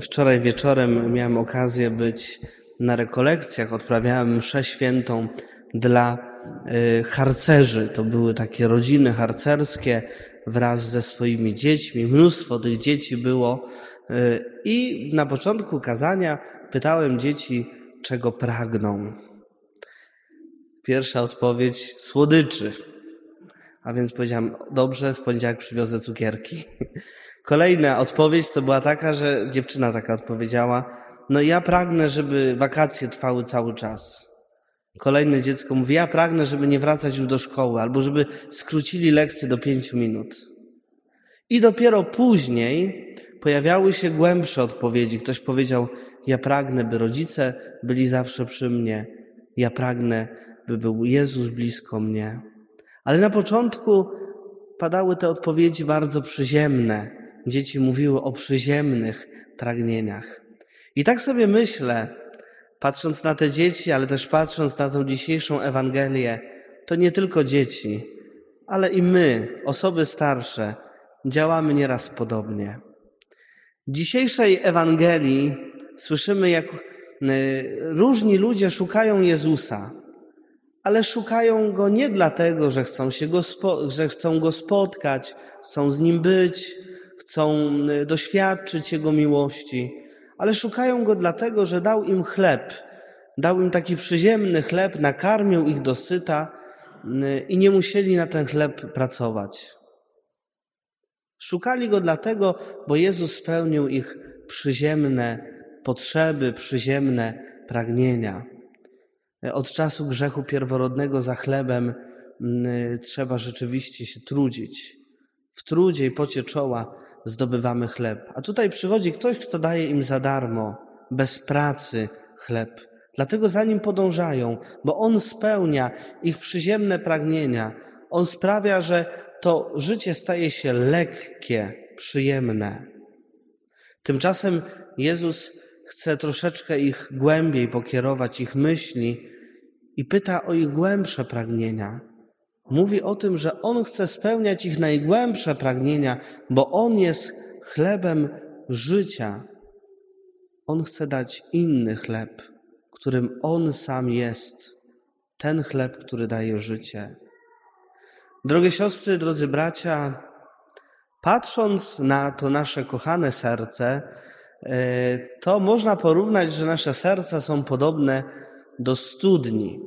Wczoraj wieczorem miałem okazję być na rekolekcjach. Odprawiałem mszę świętą dla y, harcerzy. To były takie rodziny harcerskie wraz ze swoimi dziećmi. Mnóstwo tych dzieci było. Y, I na początku kazania pytałem dzieci, czego pragną. Pierwsza odpowiedź słodyczy. A więc powiedziałem, dobrze, w poniedziałek przywiozę cukierki. Kolejna odpowiedź to była taka, że dziewczyna taka odpowiedziała, no ja pragnę, żeby wakacje trwały cały czas. Kolejne dziecko mówi, ja pragnę, żeby nie wracać już do szkoły, albo żeby skrócili lekcje do pięciu minut. I dopiero później pojawiały się głębsze odpowiedzi. Ktoś powiedział, ja pragnę, by rodzice byli zawsze przy mnie. Ja pragnę, by był Jezus blisko mnie. Ale na początku padały te odpowiedzi bardzo przyziemne. Dzieci mówiły o przyziemnych pragnieniach. I tak sobie myślę, patrząc na te dzieci, ale też patrząc na tą dzisiejszą Ewangelię, to nie tylko dzieci, ale i my, osoby starsze, działamy nieraz podobnie. W dzisiejszej Ewangelii słyszymy, jak y, różni ludzie szukają Jezusa, ale szukają Go nie dlatego, że chcą, się go, że chcą Go spotkać, chcą z Nim być, chcą y, doświadczyć Jego miłości, ale szukają Go dlatego, że dał im chleb, dał im taki przyziemny chleb, nakarmił ich dosyta y, i nie musieli na ten chleb pracować. Szukali Go dlatego, bo Jezus spełnił ich przyziemne potrzeby, przyziemne pragnienia. Od czasu grzechu pierworodnego za chlebem y, trzeba rzeczywiście się trudzić. W trudzie i pocie czoła zdobywamy chleb. A tutaj przychodzi ktoś, kto daje im za darmo, bez pracy chleb. Dlatego za nim podążają, bo on spełnia ich przyziemne pragnienia. On sprawia, że to życie staje się lekkie, przyjemne. Tymczasem Jezus chce troszeczkę ich głębiej pokierować, ich myśli i pyta o ich głębsze pragnienia. Mówi o tym, że On chce spełniać ich najgłębsze pragnienia, bo On jest chlebem życia. On chce dać inny chleb, którym On sam jest. Ten chleb, który daje życie. Drogie siostry, drodzy bracia, patrząc na to nasze kochane serce, e, to można porównać, że nasze serca są podobne do studni.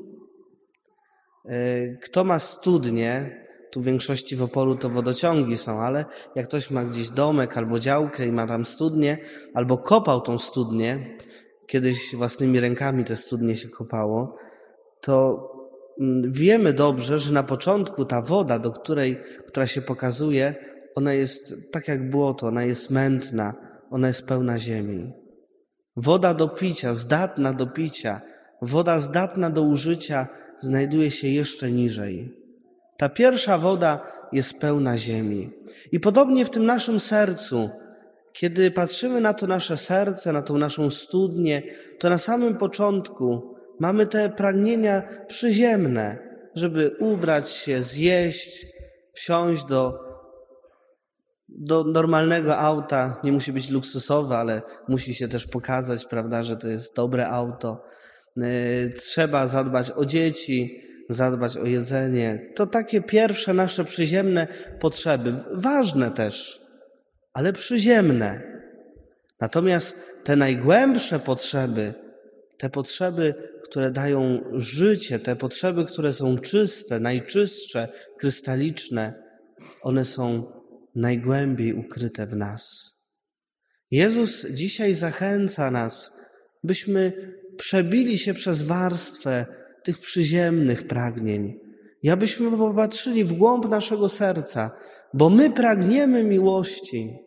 E, kto ma studnię, tu w większości w Opolu to wodociągi są, ale jak ktoś ma gdzieś domek albo działkę i ma tam studnię, albo kopał tą studnię, kiedyś własnymi rękami te studnie się kopało, to mm, wiemy dobrze, że na początku ta woda, do której, która się pokazuje, ona jest tak jak błoto, ona jest mętna, ona jest pełna ziemi. Woda do picia, zdatna do picia, woda zdatna do użycia znajduje się jeszcze niżej. Ta pierwsza woda jest pełna ziemi. I podobnie w tym naszym sercu, kiedy patrzymy na to nasze serce, na tą naszą studnię, to na samym początku mamy te pragnienia przyziemne, żeby ubrać się, zjeść, wsiąść do, do normalnego auta. Nie musi być luksusowe, ale musi się też pokazać, prawda, że to jest dobre auto. Y, trzeba zadbać o dzieci, zadbać o jedzenie. To takie pierwsze nasze przyziemne potrzeby, ważne też, ale przyziemne. Natomiast te najgłębsze potrzeby, te potrzeby, które dają życie, te potrzeby, które są czyste, najczystsze, krystaliczne, one są najgłębiej ukryte w nas. Jezus dzisiaj zachęca nas, byśmy przebili się przez warstwę tych przyziemnych pragnień. Abyśmy popatrzyli w głąb naszego serca, bo my pragniemy miłości.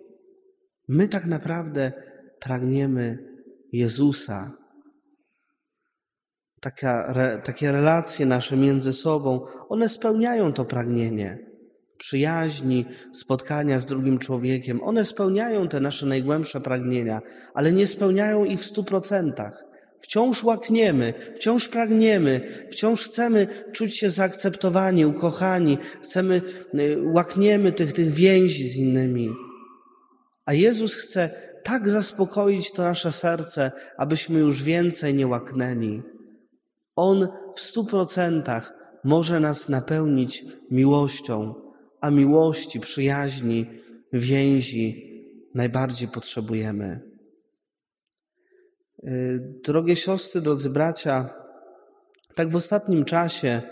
My tak naprawdę pragniemy Jezusa. Taka, re, takie relacje nasze między sobą, one spełniają to pragnienie. Przyjaźni, spotkania z drugim człowiekiem, one spełniają te nasze najgłębsze pragnienia, ale nie spełniają ich w stu procentach. Wciąż łakniemy, wciąż pragniemy, wciąż chcemy czuć się zaakceptowani, ukochani, chcemy, y, łakniemy tych, tych więzi z innymi. A Jezus chce tak zaspokoić to nasze serce, abyśmy już więcej nie łaknęli. On w stu procentach może nas napełnić miłością, a miłości, przyjaźni, więzi najbardziej potrzebujemy. Y, drogie siostry, drodzy bracia, tak w ostatnim czasie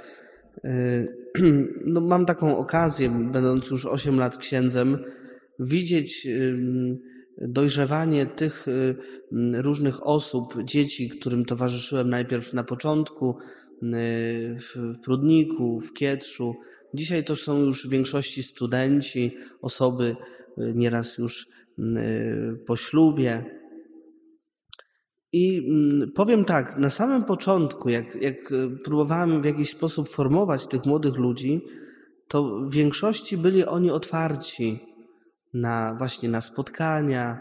y, no mam taką okazję, będąc już 8 lat księdzem, widzieć dojrzewanie tych y, różnych osób, dzieci, którym towarzyszyłem najpierw na początku w Prudniku, w Kietrzu. Dzisiaj to są już w większości studenci, osoby nieraz już po ślubie. I mm, powiem tak, na samym początku, jak, jak e, próbowałem w jakiś sposób formować tych młodych ludzi, to w większości byli oni otwarci na właśnie na spotkania,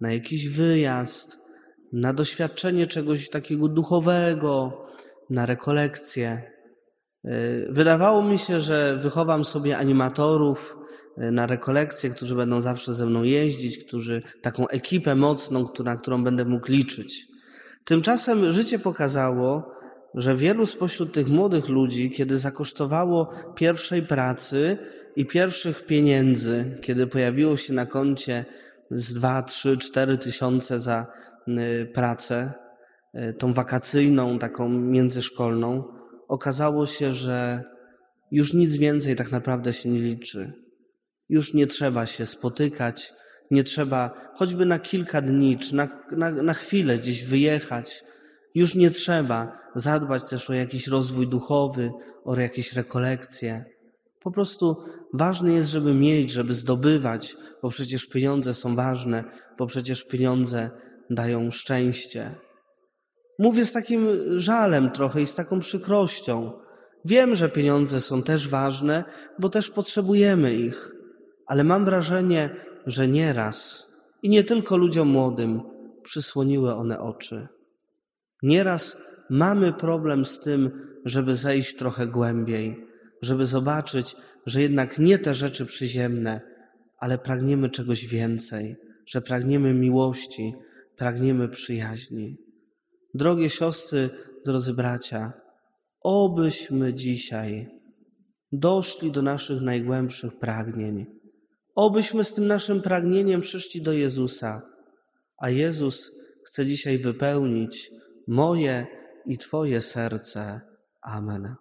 na jakiś wyjazd, na doświadczenie czegoś takiego duchowego, na rekolekcje. E, wydawało mi się, że wychowam sobie animatorów, na rekolekcje, którzy będą zawsze ze mną jeździć, którzy taką ekipę mocną, na którą będę mógł liczyć. Tymczasem życie pokazało, że wielu spośród tych młodych ludzi, kiedy zakosztowało pierwszej pracy i pierwszych pieniędzy, kiedy pojawiło się na koncie z 2, 3, 4 tysiące za pracę, e, tą wakacyjną, taką międzyszkolną, okazało się, że już nic więcej tak naprawdę się nie liczy. Już nie trzeba się spotykać, nie trzeba choćby na kilka dni czy na, na, na chwilę gdzieś wyjechać. Już nie trzeba zadbać też o jakiś rozwój duchowy, o jakieś rekolekcje. Po prostu ważne jest, żeby mieć, żeby zdobywać, bo przecież pieniądze są ważne, bo przecież pieniądze dają szczęście. Mówię z takim żalem trochę i z taką przykrością. Wiem, że pieniądze są też ważne, bo też potrzebujemy ich ale mam wrażenie, że nieraz i nie tylko ludziom młodym przysłoniły one oczy. Nieraz mamy problem z tym, żeby zejść trochę głębiej, żeby zobaczyć, że jednak nie te rzeczy przyziemne, ale pragniemy czegoś więcej, że pragniemy miłości, pragniemy przyjaźni. Drogie siostry, drodzy bracia, obyśmy dzisiaj doszli do naszych najgłębszych pragnień Obyśmy z tym naszym pragnieniem przyszli do Jezusa, a Jezus chce dzisiaj wypełnić moje i Twoje serce. Amen.